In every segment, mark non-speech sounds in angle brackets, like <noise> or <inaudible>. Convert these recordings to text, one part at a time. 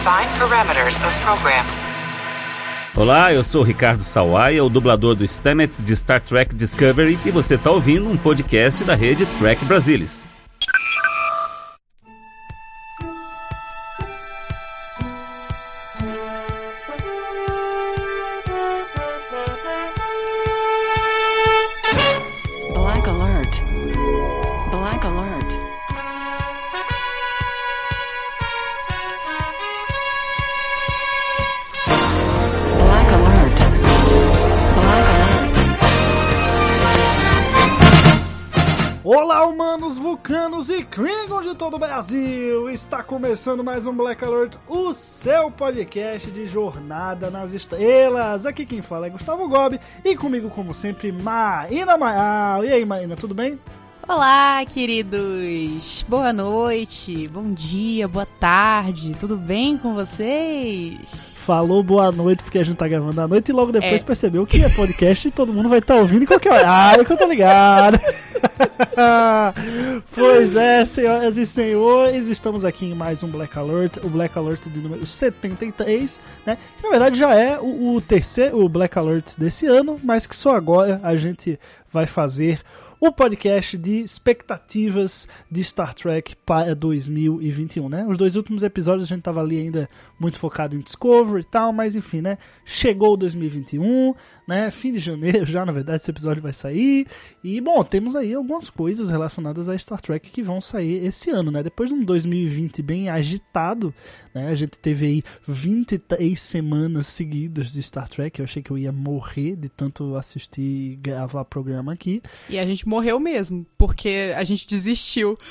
Define parameters of program. Olá, eu sou Ricardo Sawaia, o dublador do Stamets de Star Trek Discovery, e você está ouvindo um podcast da rede Trek Brasilis. Todo o Brasil! Está começando mais um Black Alert, o seu podcast de jornada nas estrelas. Aqui quem fala é Gustavo Gobi e comigo, como sempre, Maína Maal. E aí, Maína, tudo bem? Olá, queridos! Boa noite, bom dia, boa tarde, tudo bem com vocês? Falou boa noite porque a gente tá gravando à noite e logo depois É. percebeu que é podcast e todo mundo vai estar ouvindo em qualquer horário que eu tô ligado. <laughs> <laughs> pois é, senhoras e senhores, estamos aqui em mais um Black Alert, o Black Alert de número 73, né? Que, na verdade já é o, o terceiro Black Alert desse ano, mas que só agora a gente vai fazer o podcast de expectativas de Star Trek para 2021, né? Os dois últimos episódios a gente tava ali ainda muito focado em Discovery e tal, mas enfim, né? Chegou 2021, né? Fim de janeiro já, na verdade, esse episódio vai sair. E, bom, temos aí algumas coisas relacionadas a Star Trek que vão sair esse ano, né? Depois de um 2020 bem agitado, né? A gente teve aí 23 semanas seguidas de Star Trek. Eu achei que eu ia morrer de tanto assistir e gravar programa aqui. E a gente morreu mesmo, porque a gente desistiu. <laughs>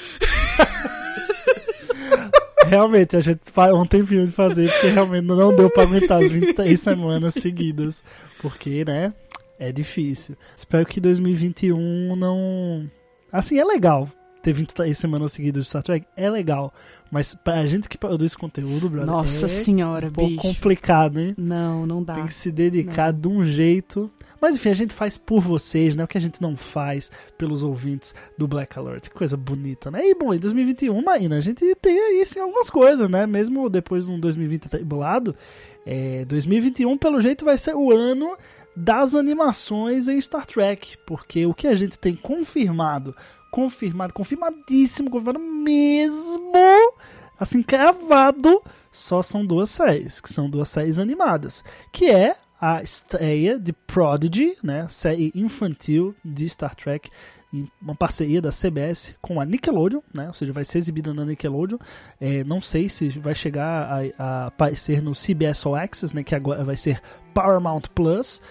Realmente, a gente parou um tempinho de fazer, porque realmente não deu pra aguentar as 23 semanas seguidas. Porque, né, é difícil. Espero que 2021 não. Assim, é legal ter 23 semanas seguidas de Star Trek, é legal. Mas pra gente que produz conteúdo, brother, Nossa é senhora, um pouco bicho. complicado, hein? Não, não dá. Tem que se dedicar de um jeito. Mas enfim, a gente faz por vocês, né? O que a gente não faz pelos ouvintes do Black Alert. Que coisa bonita, né? E bom, em 2021, Marina, a gente tem aí sim algumas coisas, né? Mesmo depois de um 2020 atribulado, é, 2021 pelo jeito vai ser o ano das animações em Star Trek. Porque o que a gente tem confirmado, confirmado, confirmadíssimo, confirmado mesmo, assim, cravado, só são duas séries, que são duas séries animadas, que é a estreia de Prodigy, né, série infantil de Star Trek, uma parceria da CBS com a Nickelodeon, né, ou seja, vai ser exibida na Nickelodeon. É, não sei se vai chegar a, a aparecer no CBS All Access, né, que agora vai ser Paramount Plus.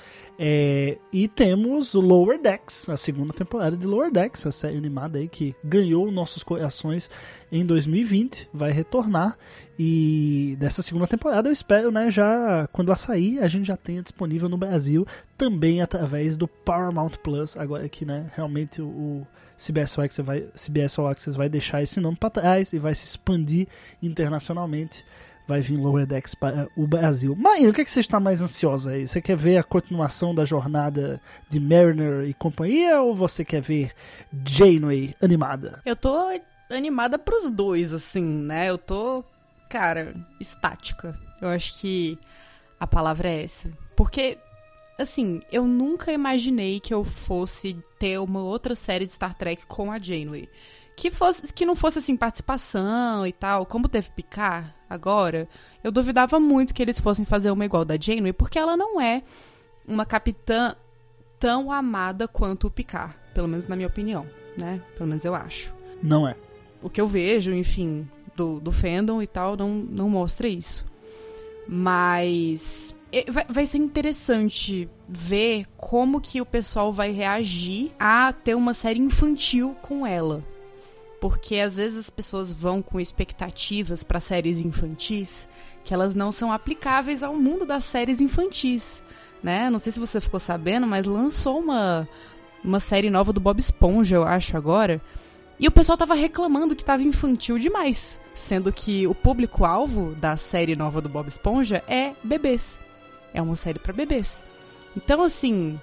É, e temos Lower Decks, a segunda temporada de Lower Decks, a série animada aí que ganhou nossos corações em 2020, vai retornar. E dessa segunda temporada eu espero, né, já quando ela sair, a gente já tenha disponível no Brasil, também através do Paramount Plus, agora que, né, realmente o, o CBS All Access vai, CBS All Access vai deixar esse nome para trás e vai se expandir internacionalmente. Vai vir Lower Decks para o Brasil. Maíra, o que, é que você está mais ansiosa aí? Você quer ver a continuação da jornada de Mariner e companhia ou você quer ver Janeway animada? Eu tô animada pros dois, assim, né? Eu tô, cara, estática. Eu acho que a palavra é essa. Porque, assim, eu nunca imaginei que eu fosse ter uma outra série de Star Trek com a Janeway. Que, fosse, que não fosse, assim, participação e tal. Como teve Picard agora, eu duvidava muito que eles fossem fazer uma igual da Janeway, porque ela não é uma capitã tão amada quanto o Picard. Pelo menos na minha opinião, né? Pelo menos eu acho Não é. o que eu vejo, enfim, do, do fandom e tal, não, não mostra isso. Mas vai, vai ser interessante ver como que o pessoal vai reagir a ter uma série infantil com ela. Porque às vezes as pessoas vão com expectativas para séries infantis que elas não são aplicáveis ao mundo das séries infantis, né? Não sei se você ficou sabendo, mas lançou uma uma série nova do Bob Esponja, eu acho agora, e o pessoal tava reclamando que tava infantil demais, sendo que o público-alvo da série nova do Bob Esponja é bebês. É uma série pra bebês. Então, assim,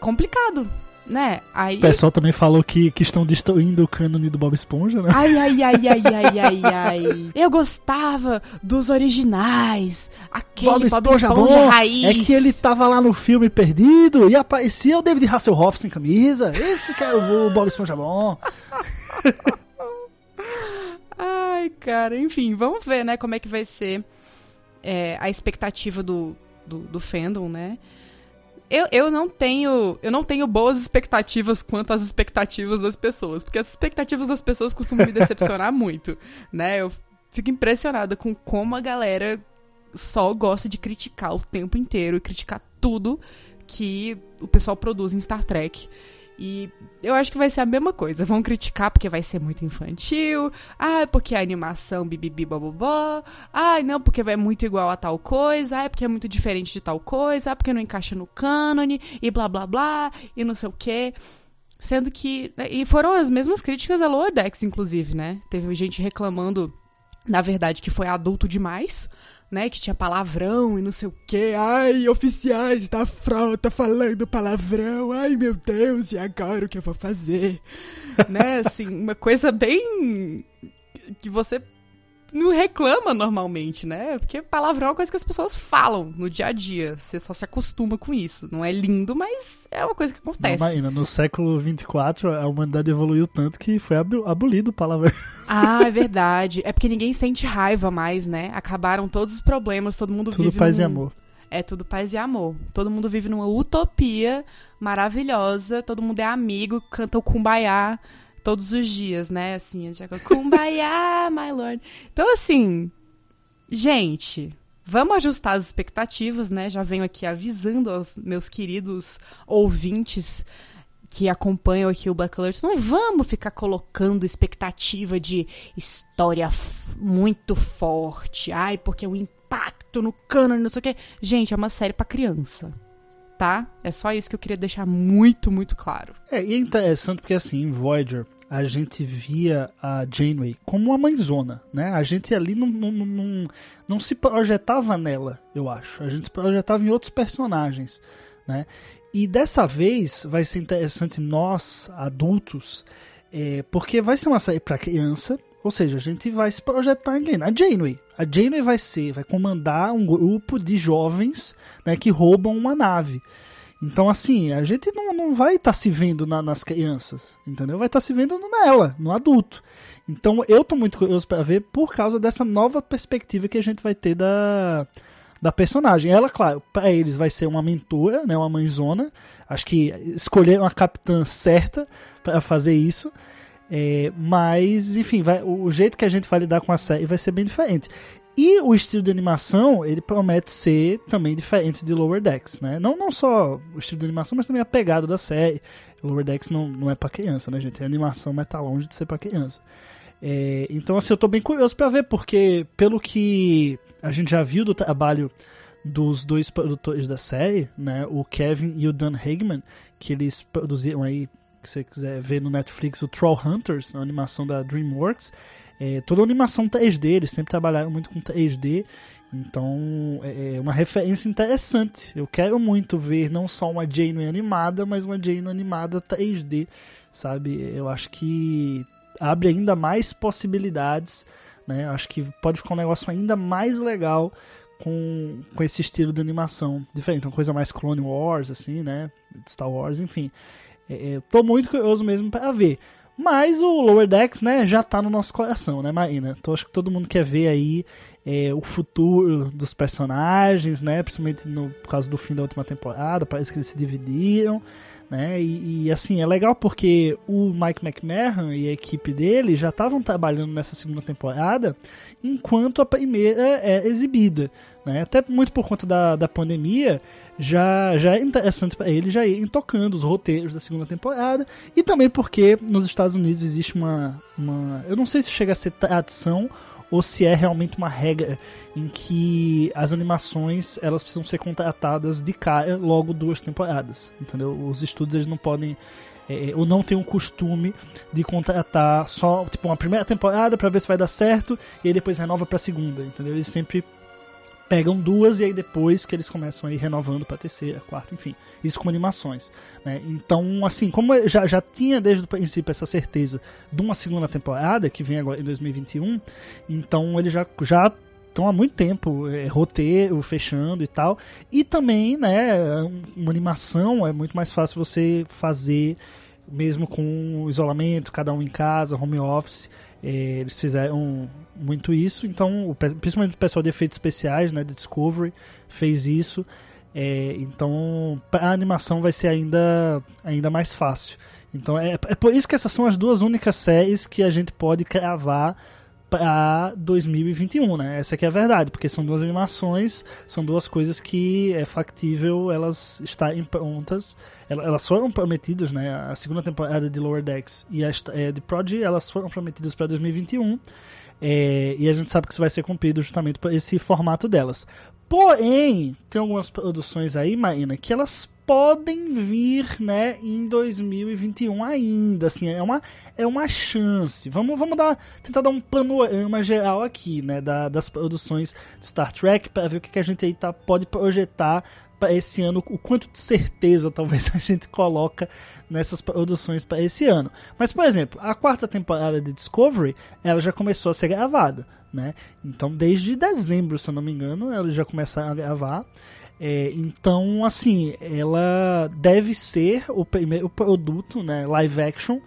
complicado. Né? Aí. O pessoal também falou que, que estão destruindo o cânone do Bob Esponja, né? Ai, ai, ai, ai, ai, ai, ai. Eu gostava dos originais. Aquele Bob Esponja, bom raiz. É que ele tava lá no filme perdido e aparecia o David Hasselhoff sem camisa. Esse que é o o Bob Esponja bom. <laughs> Ai, cara, enfim, vamos ver, né, como é que vai ser é, a expectativa do, do, do fandom, né? Eu, eu não tenho eu não tenho boas expectativas quanto às expectativas das pessoas, porque as expectativas das pessoas costumam me decepcionar <laughs> muito, né? Eu fico impressionada com como a galera só gosta de criticar o tempo inteiro e criticar tudo que o pessoal produz em Star Trek. E eu acho que vai ser a mesma coisa. Vão criticar porque vai ser muito infantil. Ah, porque a animação bibibi babobó. Ah, não, porque é muito igual a tal coisa. Ah, porque é muito diferente de tal coisa. Ah, porque não encaixa no cânone. E blá blá blá. E não sei o quê. Sendo que. E foram as mesmas críticas a Lower Decks, inclusive, né? Teve gente reclamando, na verdade, que foi adulto demais né, que tinha palavrão e não sei o que. Ai, oficiais da frota falando palavrão. Ai, meu Deus, e agora o que eu vou fazer? <laughs> né, assim, uma coisa bem que você não reclama normalmente, né? Porque palavrão é uma coisa que as pessoas falam no dia a dia. Você só se acostuma com isso. Não é lindo, mas é uma coisa que acontece. Não, Marina, no século 24 a humanidade evoluiu tanto que foi abolido o palavrão. <laughs> Ah, é verdade. É porque ninguém sente raiva mais, né? Acabaram todos os problemas, todo mundo Tudo vive paz num... e amor. É tudo paz e amor. Todo mundo vive numa utopia maravilhosa, todo mundo é amigo, canta o kumbaya todos os dias, né? Assim, a já kumbaya, my lord. Então, assim, gente, vamos ajustar as expectativas, né? Já venho aqui avisando aos meus queridos ouvintes que acompanham aqui o Black Alert, não vamos ficar colocando expectativa de história muito forte. Ai, porque o impacto no cânone, não sei o quê. Gente, é uma série para criança. Tá? É só isso que eu queria deixar muito, muito claro. É, e é interessante porque assim, Voyager, a gente via a Janeway como uma mãezona, né? A gente ali não, não, não, não se projetava nela, eu acho. A gente se projetava em outros personagens, né? E dessa vez vai ser interessante nós, adultos, é, porque vai ser uma série para criança, ou seja, a gente vai se projetar em quem? A Janeway. A Janeway vai ser, vai comandar um grupo de jovens né, que roubam uma nave. Então, assim, a gente não, não vai estar tá se vendo na, nas crianças, entendeu? Vai estar tá se vendo nela, no adulto. Então, eu tô muito curioso para ver por causa dessa nova perspectiva que a gente vai ter da, da personagem. Ela, claro, para eles vai ser uma mentora, né, uma mãezona. Acho que escolheram a capitã certa para fazer isso. É, mas, enfim, vai, o jeito que a gente vai lidar com a série vai ser bem diferente. E o estilo de animação, ele promete ser também diferente de Lower Decks, né? Não, não só o estilo de animação, mas também a pegada da série. Lower Decks não, não é para criança, né, gente? É animação, mas tá longe de ser para criança. É, então, assim, eu tô bem curioso para ver, porque pelo que a gente já viu do trabalho dos dois produtores da série, né, o Kevin e o Dan Hagman, que eles produziram aí, se você quiser ver no Netflix, o Troll Hunters, a animação da DreamWorks, é, toda a animação 3D, eles sempre trabalharam muito com 3D, então é, é uma referência interessante. Eu quero muito ver não só uma Jane animada, mas uma Jane animada 3D, sabe? Eu acho que abre ainda mais possibilidades, né? Eu acho que pode ficar um negócio ainda mais legal com, com esse estilo de animação diferente, uma coisa mais Clone Wars, assim, né? Star Wars, enfim. É, é tô muito curioso mesmo para ver. Mas o Lower Decks, né, já tá no nosso coração, né, Marina? Então acho que todo mundo quer ver aí é, o futuro dos personagens, né? Principalmente no, por causa do fim da última temporada, parece que eles se dividiram, né? E, e assim, é legal porque o Mike McMahon e a equipe dele já estavam trabalhando nessa segunda temporada enquanto a primeira é exibida, né? Até muito por conta da, da pandemia, já, já é interessante para ele já irem tocando os roteiros da segunda temporada e também porque nos Estados Unidos existe uma, uma eu não sei se chega a ser tradição ou se é realmente uma regra em que as animações elas precisam ser contratadas de cara logo duas temporadas, entendeu? Os estúdios eles não podem é, ou não tem um costume de contratar só tipo uma primeira temporada para ver se vai dar certo e aí depois renova para segunda, entendeu? Eles sempre pegam duas e aí depois que eles começam a ir renovando pra terceira, quarta, enfim. Isso com animações, né? Então, assim, como já, já tinha desde o princípio essa certeza de uma segunda temporada, que vem agora em 2021, então ele já, já estão há muito tempo é, roteiro, fechando e tal. E também, né, uma animação é muito mais fácil você fazer mesmo com isolamento, cada um em casa, home office. É, eles fizeram muito isso, então, o principalmente o pessoal de efeitos especiais, né, de Discovery, fez isso. É, então, a animação vai ser ainda, ainda mais fácil. Então, é, é por isso que essas são as duas únicas séries que a gente pode cravar para 2021, né? Essa que é a verdade, porque são duas animações, são duas coisas que é factível elas estarem prontas. Ela- Elas foram prometidas, né? A segunda temporada de Lower Decks e a é, de Prodigy, elas foram prometidas para 2021. É, e a gente sabe que isso vai ser cumprido justamente por esse formato delas. Porém, tem algumas produções aí, Marina, que elas podem vir, né, em 2021 ainda, assim, é uma, é uma chance. Vamos, vamos dar, tentar dar um panorama geral aqui, né, da- das produções de Star Trek para ver o que, que a gente aí tá, pode projetar para esse ano, o quanto de certeza talvez <laughs> a gente coloca nessas produções para esse ano. Mas, por exemplo, a quarta temporada de Discovery, ela já começou a ser gravada, né? Então, desde dezembro, se eu não me engano, ela já começaram a gravar. É, então, assim, ela deve ser o primeiro produto, né, live action,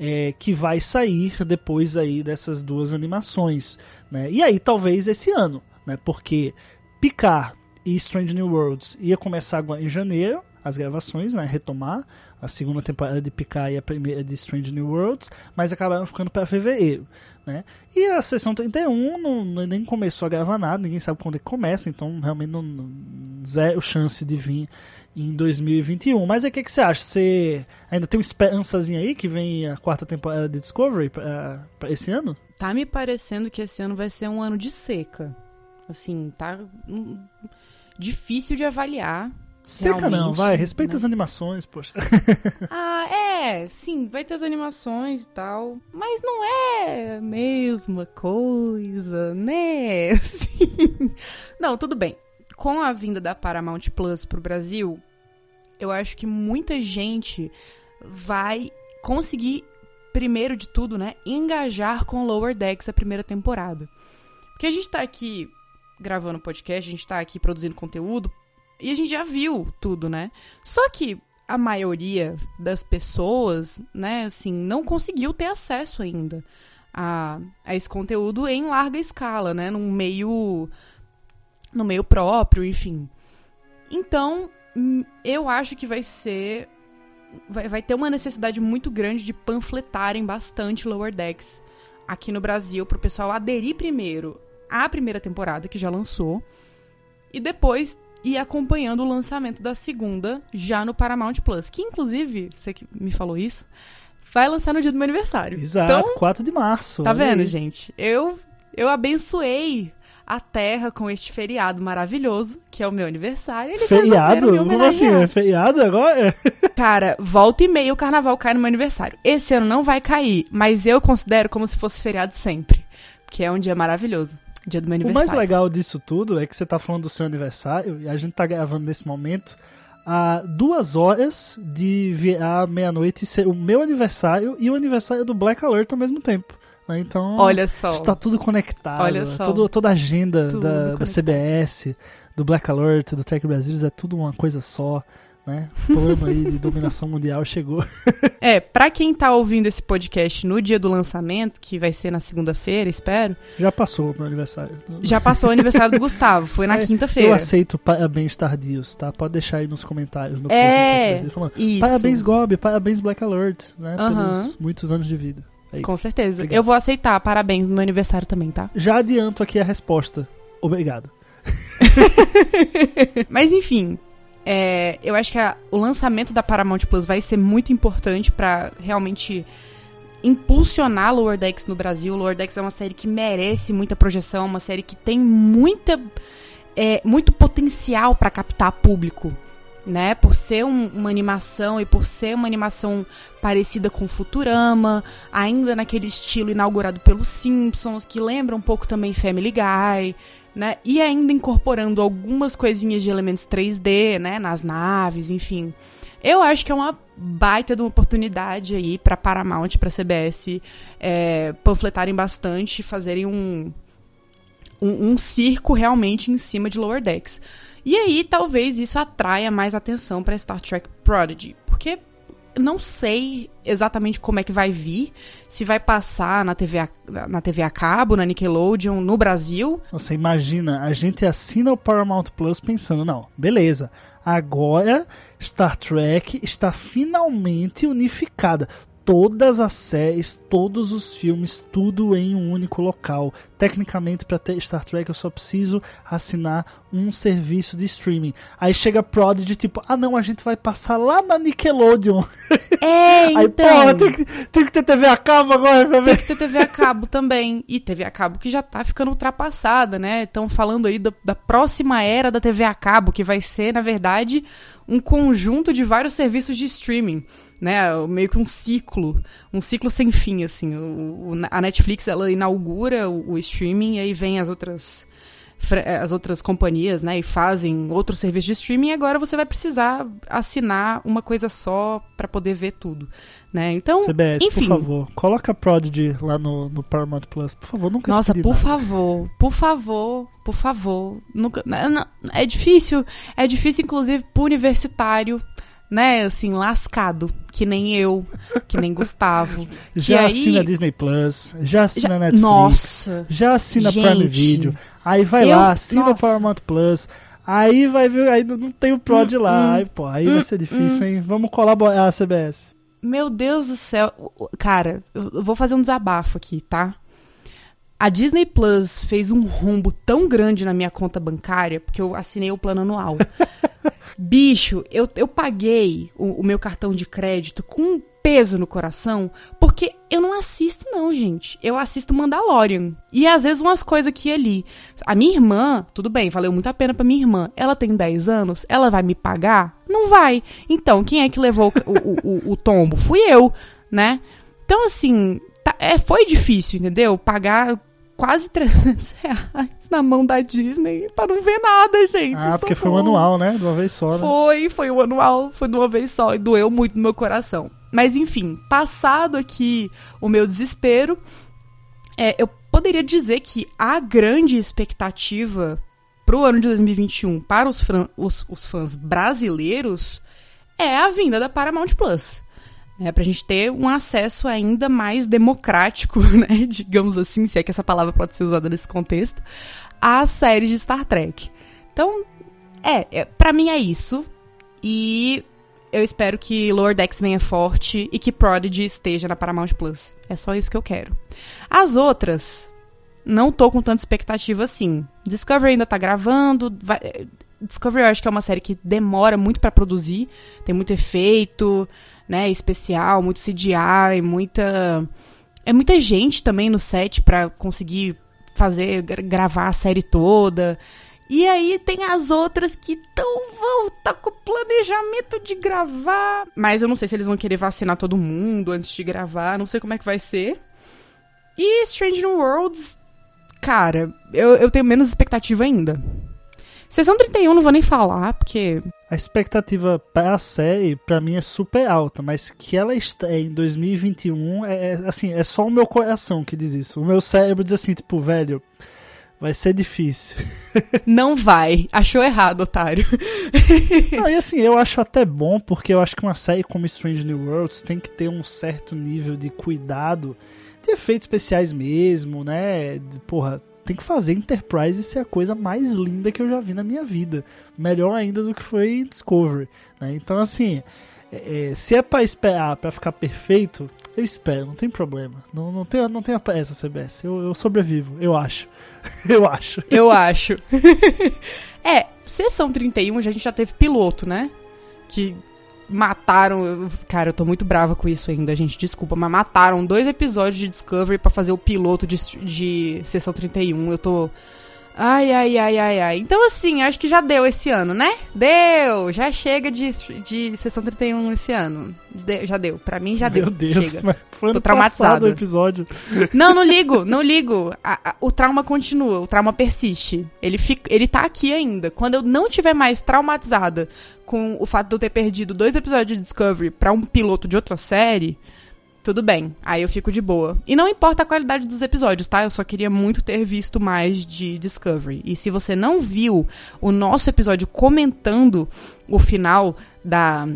é, que vai sair depois aí dessas duas animações, né? E aí, talvez esse ano, né? Porque Picard e Strange New Worlds ia começar agora em janeiro, as gravações, né? Retomar a segunda temporada de Picard e a primeira de Strange New Worlds, mas acabaram ficando para fevereiro, né? E a sessão 31 não, nem começou a gravar nada, ninguém sabe quando é que começa, então realmente não, não- zero chance de vir em 2021. Mas aí o que, que você acha? Você ainda tem uma esperançazinha aí que vem a quarta temporada de Discovery pra esse ano? Tá me parecendo que esse ano vai ser um ano de seca. Assim, tá difícil de avaliar. Seca não, vai, respeita né? as animações, poxa. <laughs> Ah, é, sim, vai ter as animações e tal, mas não é a mesma coisa, né? <laughs> Assim. Não, tudo bem. Com a vinda da Paramount Plus pro Brasil, eu acho que muita gente vai conseguir, primeiro de tudo, né, engajar com Lower Decks a primeira temporada. Porque a gente tá aqui gravando podcast, a gente tá aqui produzindo conteúdo, e a gente já viu tudo, né? Só que a maioria das pessoas, né, assim, não conseguiu ter acesso ainda a, a esse conteúdo em larga escala, né, num meio no meio próprio, enfim. Então, hum, eu acho que vai ser vai, vai ter uma necessidade muito grande de panfletarem bastante Lower Decks aqui no Brasil pro pessoal aderir primeiro à primeira temporada que já lançou e depois ir acompanhando o lançamento da segunda já no Paramount Plus, que inclusive, você que me falou isso, vai lançar no dia do meu aniversário. Exato, Então, 4 de março. tá vendo, aí. gente? Eu eu abençoei a Terra com este feriado maravilhoso, que é o meu aniversário. Eles Feriado? Como assim? É feriado agora? <laughs> Cara, volta e meia o carnaval cai no meu aniversário. Esse ano não vai cair, mas eu considero como se fosse feriado sempre. Porque é um dia maravilhoso. Dia do meu O aniversário. mais legal disso tudo é que você tá falando do seu aniversário e a gente tá gravando nesse momento a duas horas de virar meia-noite ser o meu aniversário e o aniversário do Black Alert ao mesmo tempo. né? Então, Olha só. está tudo conectado. Olha né? só. Todo- toda a agenda da, da. CBS, do Black Alert, do Trek Brasil, é tudo uma coisa só. Né? O aí de dominação mundial chegou. <laughs> É, pra quem tá ouvindo esse podcast no dia do lançamento, que vai ser na segunda-feira, espero, Já passou o meu aniversário. já passou o aniversário do Gustavo, foi na <laughs> É, Eu quinta-feira. aceito parabéns tardios, tá? Pode deixar aí nos comentários. No É, post falando, Isso. Parabéns, Gob, parabéns, Black Alert, né? Aham. Pelos muitos anos de vida. É. Com certeza. Obrigado. Eu vou aceitar. Parabéns no meu aniversário também, tá? Já adianto aqui a resposta. Obrigado. <laughs> Mas enfim, é, eu acho que a- o lançamento da Paramount Plus vai ser muito importante pra realmente impulsionar Lower Decks no Brasil. Lower Decks é uma série que merece muita projeção, uma série que tem muita, é, muito potencial pra captar público. né? Por ser um- uma animação e por ser uma animação parecida com Futurama, ainda naquele estilo inaugurado pelos Simpsons, que lembra um pouco também Family Guy, né? E ainda incorporando algumas coisinhas de elementos 3D, né? Nas naves, enfim. Eu acho que é uma baita de uma oportunidade aí pra Paramount, pra CBS é, panfletarem bastante, fazerem um, um, um circo realmente em cima de Lower Decks. E aí, talvez isso atraia mais atenção pra Star Trek Prodigy. Porque não sei exatamente como é que vai vir. Se vai passar na TV, a, na TV a cabo, na Nickelodeon, no Brasil. Você imagina, a gente assina o Paramount Plus pensando, não, beleza, agora Star Trek está finalmente unificada. Todas as séries, todos os filmes, tudo em um único local. Tecnicamente, para ter Star Trek, eu só preciso assinar um serviço de streaming. Aí chega Prodigy, tipo, ah não, a gente vai passar lá na Nickelodeon. É, <laughs> Aí, porra, tem que, tem que ter TV a cabo agora pra Tem ver. que ter TV a cabo também. E TV a cabo que já tá ficando ultrapassada, né? Estão falando aí da, da próxima era da TV a cabo, que vai ser, na verdade, um conjunto de vários serviços de streaming, né? Meio que um ciclo, um ciclo sem fim, assim. O, o- a Netflix, ela inaugura o, o streaming e aí vem as outras as outras companhias, né, e fazem outros serviços de streaming, e agora você vai precisar assinar uma coisa só pra poder ver tudo, né? Então, CBS, enfim. por favor, coloca Prodigy lá no, no Paramount Plus, por favor, nunca Nossa, por nada. favor, por favor, por favor. Nunca, não, é difícil, é difícil inclusive pro universitário, né, assim, lascado, que nem eu, que nem Gustavo. <laughs> Já que aí- assina Disney Plus, já assina Já- Netflix, Nossa. já assina Prime Gente. Video, aí vai Eu- lá, assina nossa. Paramount Plus, aí vai ver, aí não tem o Prod lá, hum, aí, pô, aí vai ser difícil, hein? Vamos colaborar, a CBS. Meu Deus do céu. Cara, eu eu vou fazer um desabafo aqui, tá? A Disney Plus fez um rombo tão grande na minha conta bancária, porque eu assinei o plano anual. <laughs> Bicho, eu, eu paguei o, o meu cartão de crédito com um peso no coração, porque eu não assisto, não, gente. Eu assisto Mandalorian. E às vezes umas coisas aqui e ali. A minha irmã, tudo bem, valeu muito a pena pra minha irmã. Ela tem 10 anos, ela vai me pagar? Não vai. Então, quem é que levou o, o, o, o tombo? Fui eu, né? Então, assim, tá- é, foi difícil, entendeu? Pagar quase 300 <laughs> reais na mão da Disney pra não ver nada, gente. Ah, porque foi um socorro. anual, né? De uma vez só, né? Foi, foi o anual, foi de uma vez só e doeu muito no meu coração. Mas enfim, passado aqui o meu desespero, é, eu poderia dizer que a grande expectativa pro ano de 2021 para os, os- os fãs brasileiros é a vinda da Paramount Plus. Né, pra gente ter um acesso ainda mais democrático, <laughs> né, digamos assim, se é que essa palavra pode ser usada nesse contexto, às séries de Star Trek. Então, é, é para mim é isso. E eu espero que Lower Decks venha forte e que Prodigy esteja na Paramount Plus. É só isso que eu quero. As outras, não tô com tanta expectativa assim. Discovery ainda tá gravando. vai- Discovery eu acho que é uma série que demora muito pra produzir. Tem muito efeito, né, especial, muito CGI, muita... É muita gente também no set pra conseguir fazer, gra- gravar a série toda. E aí tem as outras que tão, vão tá com planejamento de gravar. Mas eu não sei se eles vão querer vacinar todo mundo antes de gravar. Não sei como é que vai ser. E Strange New Worlds, cara, eu, eu tenho menos expectativa ainda. Sessão 31 não vou nem falar, porque. A expectativa para a série, pra mim, é super alta, mas que ela estreie em 2021, é, é, assim, é só o meu coração que diz isso. O meu cérebro diz assim, tipo, velho, vai ser difícil. <laughs> Não vai. Achou errado, otário. <laughs> Não, e assim, eu acho até bom, porque eu acho que uma série como Strange New Worlds tem que ter um certo nível de cuidado, de efeitos especiais mesmo, né? De, porra, tem que fazer Enterprise ser a coisa mais linda que eu já vi na minha vida. Melhor ainda do que foi Discovery, né? Então, assim, é, é, se é pra esperar pra ficar perfeito, eu espero, não tem problema. Não, não, tem, não tem pressa, CBS. Eu, eu sobrevivo, eu acho. <laughs> eu acho. Eu acho. <laughs> é, sessão 31 já- a gente já teve piloto, né? Que mataram. Cara, eu tô muito brava com isso ainda, gente. Desculpa, mas mataram dois episódios de Discovery pra fazer o piloto de, de sessão 31. Eu tô. Ai, ai, ai, ai, ai. Então, assim, acho que já deu esse ano, né? Deu! Já chega de, de sessão 31 esse ano. De- já deu. Pra mim, já Meu deu. Deus, Chega. mas foi ano Tô traumatizado. o episódio. Não, não ligo, não ligo. A- a- o trauma continua, o trauma persiste. Ele, fica, ele tá aqui ainda. Quando eu não tiver mais traumatizada com o fato de eu ter perdido dois episódios de Discovery pra um piloto de outra série, tudo bem. Aí eu fico de boa. E não importa a qualidade dos episódios, tá? Eu só queria muito ter visto mais de Discovery. E se você não viu o nosso episódio comentando o final da,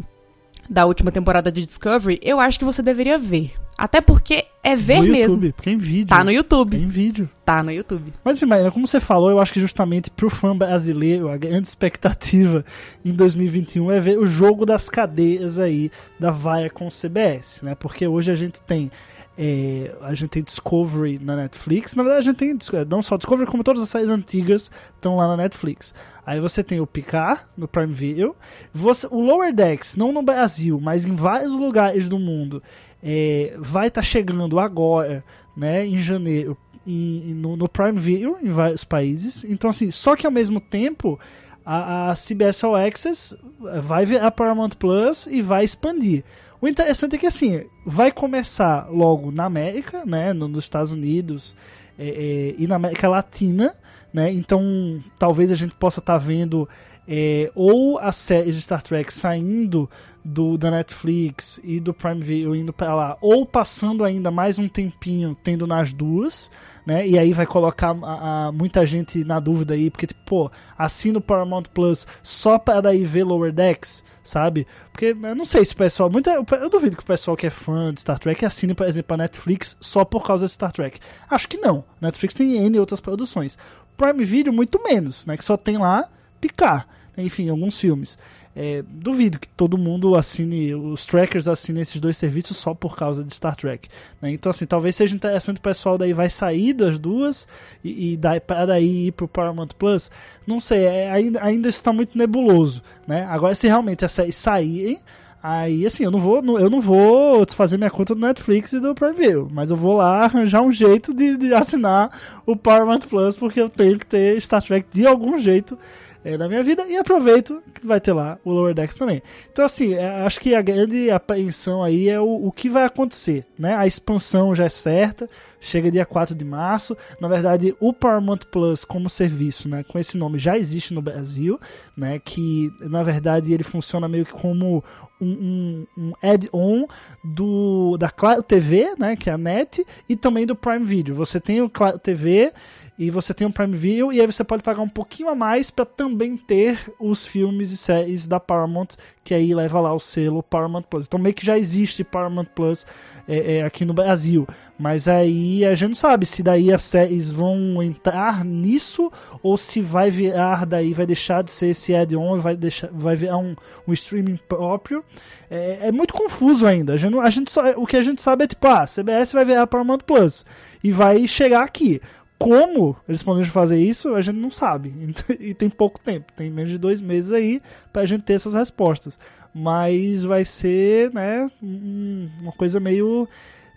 da última temporada de Discovery, eu acho que você deveria ver. Até porque é ver no mesmo. YouTube, porque é em vídeo. Tá no YouTube. Tem vídeo. Tá no YouTube. Mas, enfim, Marina, como você falou, eu acho que justamente pro fã brasileiro, a grande expectativa em 2021 é ver o jogo das cadeias aí da vaia com o CBS, né? Porque hoje a gente tem. é, a gente tem Discovery na Netflix. Na verdade, a gente tem é, não só Discovery, como todas as séries antigas estão lá na Netflix. Aí você tem o Picard no Prime Video. Você, o Lower Decks, não no Brasil, mas em vários lugares do mundo, é, vai estar chegando agora, né, em janeiro, e, e no, no Prime Video, em vários países. Então, assim, só que ao mesmo tempo, a, a CBS All Access vai virar Paramount Plus e vai expandir. O interessante é que, assim, vai começar logo na América, né, no- nos Estados Unidos é, é, e na América Latina, né, então talvez a gente possa estar vendo é, ou a série de Star Trek saindo do da Netflix e do Prime Video indo pra lá, ou passando ainda mais um tempinho tendo nas duas, né? E aí vai colocar a, a- muita gente na dúvida aí, porque tipo, pô, assina o Paramount Plus só para daí ver Lower Decks, sabe? Porque eu não sei se o pessoal, muita, eu duvido que o pessoal que é fã de Star Trek assine, por exemplo, a Netflix só por causa de Star Trek. Acho que não. Netflix tem N outras produções. Prime Video muito menos, né? Que só tem lá picar, enfim, alguns filmes. É, duvido que todo mundo assine, os trackers assinem esses dois serviços só por causa de Star Trek. né? Então, assim, talvez seja interessante o pessoal daí vai sair das duas e, e daí, para daí ir pro Paramount Plus. Não sei, é, ainda, ainda está muito nebuloso. Né? Agora, se realmente séries saírem, aí assim, eu não vou, eu não vou desfazer minha conta do Netflix e do Prime Video, mas eu vou lá arranjar um jeito de, de assinar o Paramount Plus, porque eu tenho que ter Star Trek de algum jeito é, na minha vida e aproveito que vai ter lá o Lower Decks também. Então, assim, é, acho que a grande apreensão aí é o, o que vai acontecer, né? A expansão já é certa, chega dia 4 de março. Na verdade, o Paramount Plus como serviço, né, com esse nome já existe no Brasil, né? Que na verdade ele funciona meio que como um, um, um add-on do da Claro TV, né, que é a NET, e também do Prime Video. Você tem o Claro TV e você tem o Prime Video e aí você pode pagar um pouquinho a mais para também ter os filmes e séries da Paramount, que aí leva lá o selo Paramount Plus. Então meio que já existe Paramount Plus é, é, aqui no Brasil, mas aí a gente não sabe se daí as séries vão entrar nisso ou se vai virar daí vai deixar de ser esse add-on, vai deixar, vai virar um, um streaming próprio. É, é muito confuso ainda. A gente, a gente só, o que a gente sabe é tipo, ah, CBS vai virar Paramount Plus e vai chegar aqui. Como eles podem fazer isso, a gente não sabe. <laughs> E tem pouco tempo, tem menos de dois meses aí pra gente ter essas respostas. Mas vai ser, né, um- uma coisa meio.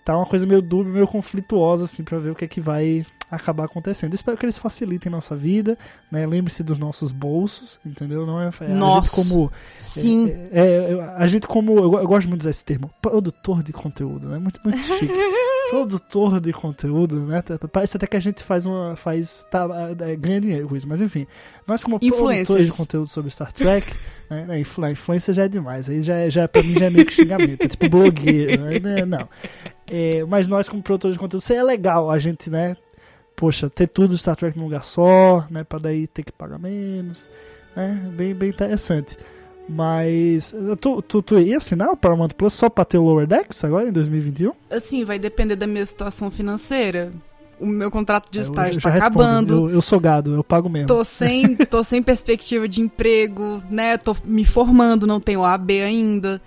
Tá uma coisa meio dúbia, meio conflituosa, assim, pra ver o que é que vai acabar acontecendo. Espero que eles facilitem nossa vida, né? Lembre-se dos nossos bolsos, entendeu? Não é, é a Nossa. gente como Sim. é, é, eu- a gente como eu, eu gosto muito de usar esse termo, produtor de conteúdo, né? Muito muito chique. <laughs> produtor de conteúdo, né? Tá- tá- Parece até que a gente faz uma faz tá, é, ganha dinheiro com isso, mas enfim, nós como produtores de conteúdo sobre Star Trek, né? né, a influência já é demais, aí já é- já para mim já é meio que xingamento, é tipo blogueiro, né? não. É, mas nós como produtores de conteúdo, seria legal a gente, né? Poxa, ter tudo Star Trek num lugar só, né? Pra daí ter que pagar menos, né? Bem, bem interessante. Mas tu, tu, tu ia assinar o Paramount Plus só pra ter o Lower Decks agora em 2021? Assim, vai depender da minha situação financeira. O meu contrato de É, estágio tá respondo, acabando. Eu, eu sou gado, eu pago mesmo. Tô sem, <laughs> tô sem perspectiva de emprego, né? Tô me formando, não tenho OAB ainda.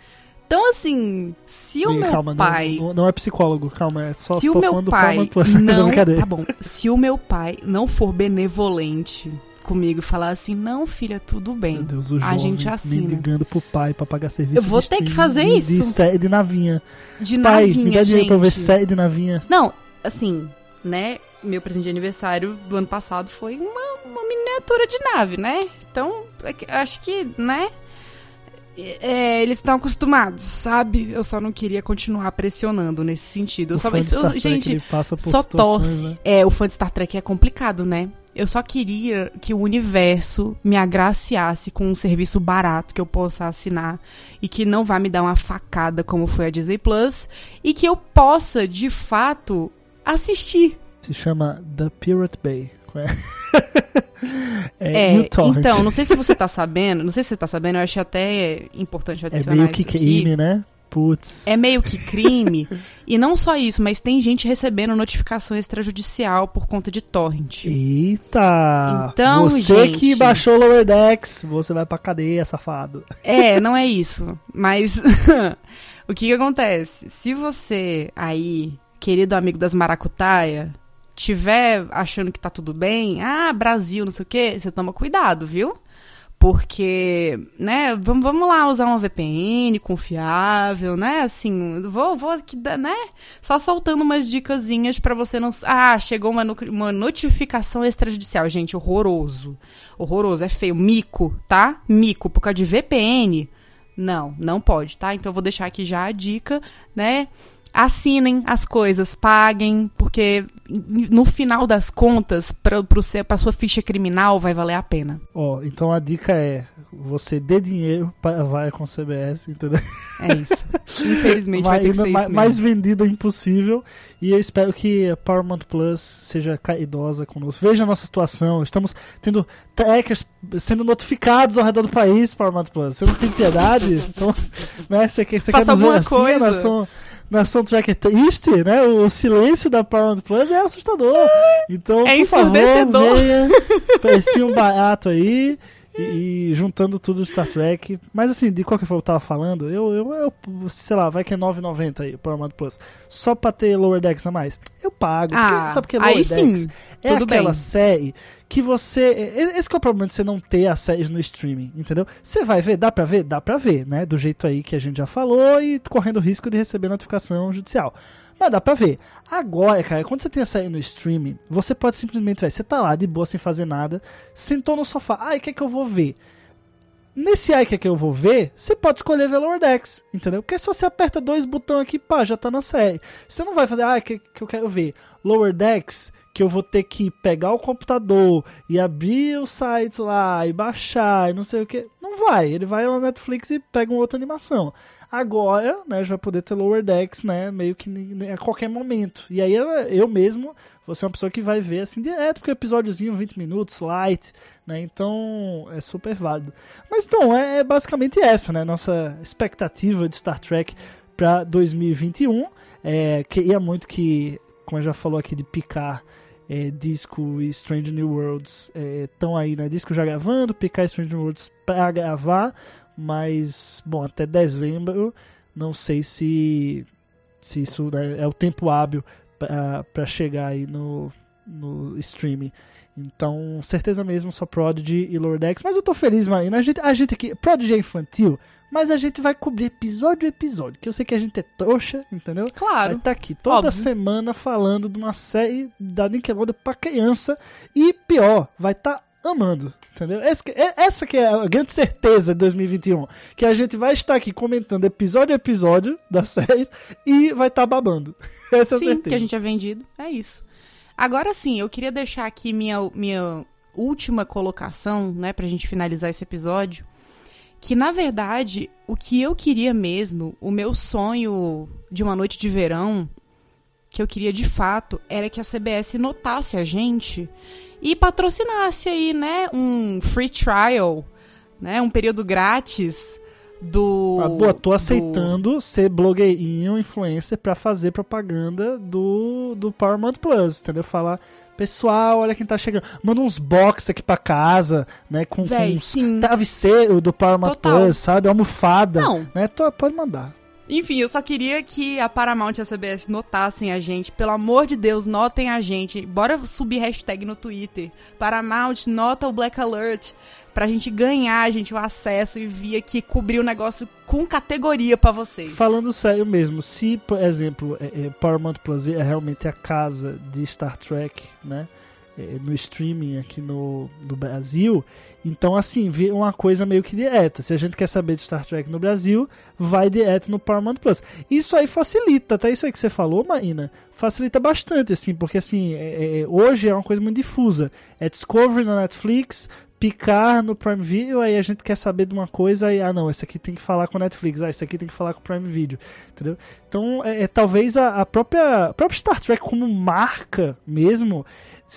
Então, assim, se o meu calma, não- pai. não, não é psicólogo, calma, é só se o meu pai <laughs> não. Tá bom. Se o meu pai não for benevolente comigo e falar assim, não, filha, tudo bem. Meu Deus, o a jovem gente assina. mendigando pro pai pra pagar serviço. Eu vou ter que fazer de, isso. De série de navinha. De pai, navinha, me dá dinheiro gente. pra eu ver série de navinha. Não, assim, né? meu presente de aniversário do ano passado foi uma, uma miniatura de nave, né? Então, é acho que, né? É, eles estão acostumados, sabe? Eu só não queria continuar pressionando nesse sentido. Eu O só, fã eu- gente, só torce. né? É, o fã de Star Trek é complicado, né? Eu só queria que o universo me agraciasse com um serviço barato que eu possa assinar e que não vá me dar uma facada como foi a Disney Plus e que eu possa, de fato, assistir. Se chama The Pirate Bay. <laughs> É, uTorrent. então, não sei se você tá sabendo, não sei se você tá sabendo, eu achei até importante É adicionar meio que isso aqui. crime, né? Putz. É meio que crime. <laughs> e não só isso, mas tem gente recebendo notificação extrajudicial por conta de torrent. Eita! Então, você gente- que baixou o Lower Decks, você vai pra cadeia, safado. É, <laughs> não é isso. Mas <laughs> o que que acontece? Se você aí, querido amigo das maracutaia, tiver achando que tá tudo bem, ah, Brasil, não sei o quê, você toma cuidado, viu? Porque, né, vamos, vamos lá usar uma VPN confiável, né? Assim, vou, vou aqui, né? Só soltando umas dicasinhas pra você não. Ah, chegou uma, uma notificação extrajudicial. Gente, horroroso. Horroroso, é feio. Mico, tá? Mico, por causa de VPN. Não, não pode, tá? Então eu vou deixar aqui já a dica, né? Assinem as coisas, paguem, porque no final das contas, pra sua ficha criminal, vai valer a pena. Ó, então a dica é: você dê dinheiro para vai com CBS, entendeu? É isso. Infelizmente vai, ter que ser ma- isso mesmo. mais vendida impossível. E eu espero que a Paramount Plus seja caridosa conosco. Veja a nossa situação. Estamos tendo trackers sendo notificados ao redor do país, Paramount Plus. Você não tem piedade? Então, né? Você quer, você quer Faça nos ver alguma assim, coisa. A nação, nação tracker triste, né? O silêncio da Paramount Plus é assustador. Então, É por favor, ensurdecedor. venha. <laughs> Parecia um barato aí. E, e juntando tudo Star Trek. Mas assim, de qualquer forma eu tava falando, eu, eu, eu sei lá, vai que é 9,90 aí, o Paramount Plus. Só pra ter Lower Decks a mais. Eu pago. Ah, porque, sabe porque Lower aí Decks sim, é aquela bem. série que você. Esse que é o problema de você não ter as séries no streaming, entendeu? Você vai ver, dá pra ver? Dá pra ver, né? Do jeito aí que a gente já falou e correndo risco de receber notificação judicial. Mas dá pra ver. Agora, cara, quando você tem a série no streaming, você pode simplesmente, velho, você tá lá de boa sem fazer nada, sentou no sofá, ai, o que é que eu vou ver? Nesse ai que que eu vou ver, você pode escolher ver Lower Decks, entendeu? Porque se você aperta dois botões aqui, pá, já tá na série. Você não vai fazer, ah, que, que eu quero ver Lower Decks, que eu vou ter que pegar o computador e abrir o site lá e baixar e não sei o que. Não vai, ele vai lá na Netflix e pega uma outra animação. Agora, né, já vai poder ter Lower Decks, né, meio que a qualquer momento. E aí eu, mesmo vou ser uma pessoa que vai ver assim direto, porque episódiozinho 20 minutos, light, né, então é super válido. Mas então, é, é basicamente essa, né, nossa expectativa de Star Trek para 2021. É, queria muito que, como eu já falou aqui de picar é, Disco e Strange New Worlds estão aí, né? Disco já gravando, picar Strange New Worlds para gravar, mas, bom, até dezembro, não sei se, se isso né, é o tempo hábil para chegar aí no, no streaming. Então, certeza mesmo, só Prodigy e Lower Decks. Mas eu tô feliz, Marina. A gente, a gente aqui, Prodigy é infantil, mas a gente vai cobrir episódio a episódio. Que eu sei que a gente é trouxa, entendeu? Vai Claro. estar aqui toda Óbvio. semana falando de uma série da Nickelodeon pra criança. E pior, vai estar amando, entendeu? Essa que, é- essa que é a grande certeza de 2021. Que a gente vai estar aqui comentando episódio a episódio das <laughs> séries e vai estar babando. <laughs> Essa é a Sim, certeza. que a gente é vendido. É isso. Agora sim, eu queria deixar aqui minha, minha última colocação, né, pra gente finalizar esse episódio. Que na verdade, o que eu queria mesmo, o meu sonho de uma noite de verão, que eu queria de fato, era que a CBS notasse a gente e patrocinasse aí, né, um free trial, né, um período grátis do. Ah, boa, tô do- aceitando ser blogueirinho, influencer pra fazer propaganda do, do Paramount Plus, entendeu? Falar, pessoal, olha quem tá chegando. Manda uns box aqui pra casa, né? Com, com Véi, uns sim. travesseiro do Paramount. Plus, sabe? Almofada. Não. Né? Tô- pode mandar. Enfim, eu só queria que a Paramount e a CBS notassem a gente. Pelo amor de Deus, notem a gente. Bora subir hashtag no Twitter. Paramount, nota o Black Alert. Pra gente ganhar, gente, o acesso e vir aqui cobrir o negócio com categoria pra vocês. Falando sério mesmo, se, por exemplo, é, é, Paramount Plus é realmente a casa de Star Trek, né? é, no streaming aqui no, no Brasil, então assim, vira uma coisa meio que direta. Se a gente quer saber de Star Trek no Brasil, vai direto no Paramount Plus. Isso aí facilita, até isso aí que você falou, Marina, facilita bastante, assim, porque assim, é, é, hoje é uma coisa muito difusa. É Discovery na Netflix, picar no Prime Video, aí a gente quer saber de uma coisa, aí, ah não, esse aqui tem que falar com a Netflix, ah, esse aqui tem que falar com o Prime Video, entendeu? Então, é, é talvez a, a própria, a própria Star Trek como marca mesmo,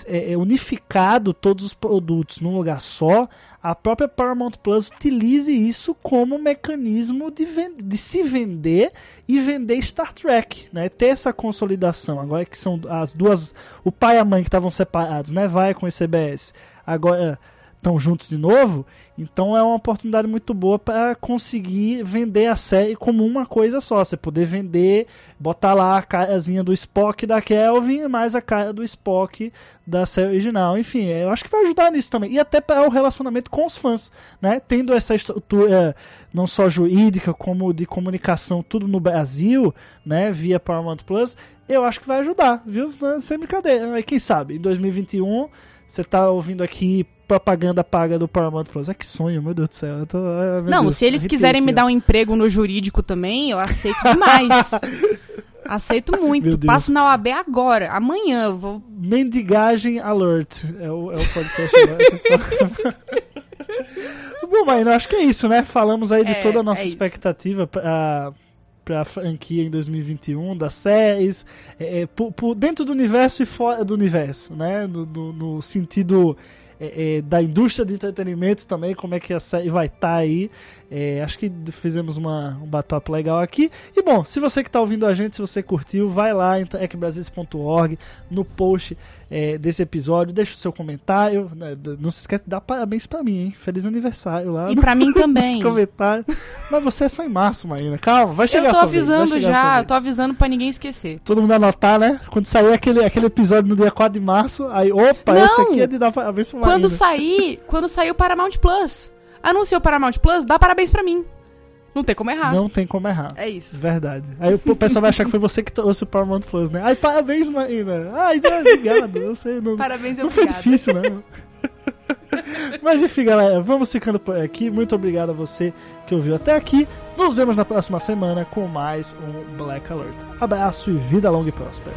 é, é unificado todos os produtos num lugar só, a própria Paramount Plus utilize isso como mecanismo de, de se vender e vender Star Trek, né? Ter essa consolidação. Agora que são as duas, o pai e a mãe que estavam separados, né? Vai com o CBS. Agora estão juntos de novo, então é uma oportunidade muito boa para conseguir vender a série como uma coisa só. Você poder vender, botar lá a carazinha do Spock da Kelvin mais a cara do Spock da série original. Enfim, eu acho que vai ajudar nisso também. E até para o relacionamento com os fãs, né? Tendo essa estrutura não só jurídica como de comunicação tudo no Brasil, né, via Paramount Plus, eu acho que vai ajudar, viu? Sem brincadeira. Quem sabe em 2021 você tá ouvindo aqui propaganda paga do Paramount Plus. É que sonho, meu Deus do céu. Tô, ah, Não, Deus, se eles quiserem aqui, me ó. dar um emprego no jurídico também, eu aceito demais. <laughs> aceito muito. Passo na OAB agora, amanhã. Vou... Mendigagem Alert é o, é o podcast. <laughs> Bom, mas eu acho que é isso, né? Falamos aí de É, toda a nossa é expectativa pra, pra franquia em 2021, das séries, é, é, por- por- dentro do universo e fora do universo, né? No, no- no sentido é, é, da indústria de entretenimento também, como é que a série vai estar aí. É, acho que fizemos uma, um bate-papo legal aqui. E bom, se você que está ouvindo a gente, se você curtiu, vai lá em tecbrasilis.org, no post é, desse episódio, deixa o seu comentário. né, não se esquece de dar parabéns pra mim, hein? Feliz aniversário lá. E pra mim <laughs> também. comentários. Mas você é só em março, Marina. Calma, vai chegar Eu tô avisando já, eu tô avisando pra ninguém esquecer. Todo mundo anotar, né? Quando sair aquele, aquele episódio no dia 4 de março, aí, opa, Não! esse aqui é de dar parabéns pra Marina. Quando sair, quando sair o Paramount Plus, anunciou o Paramount Plus, dá parabéns pra mim. Não tem como errar. Não tem como errar. É isso. Verdade. Aí o pessoal vai achar que foi você que trouxe o Paramount Plus, né? Ai, parabéns, Marina. Ai, obrigado. Eu sei, não, Parabéns não foi difícil, né? Mas enfim, galera, vamos ficando por aqui. Muito obrigado a você que ouviu até aqui. Nos vemos na próxima semana com mais um Black Alert. Abraço e vida longa e próspera.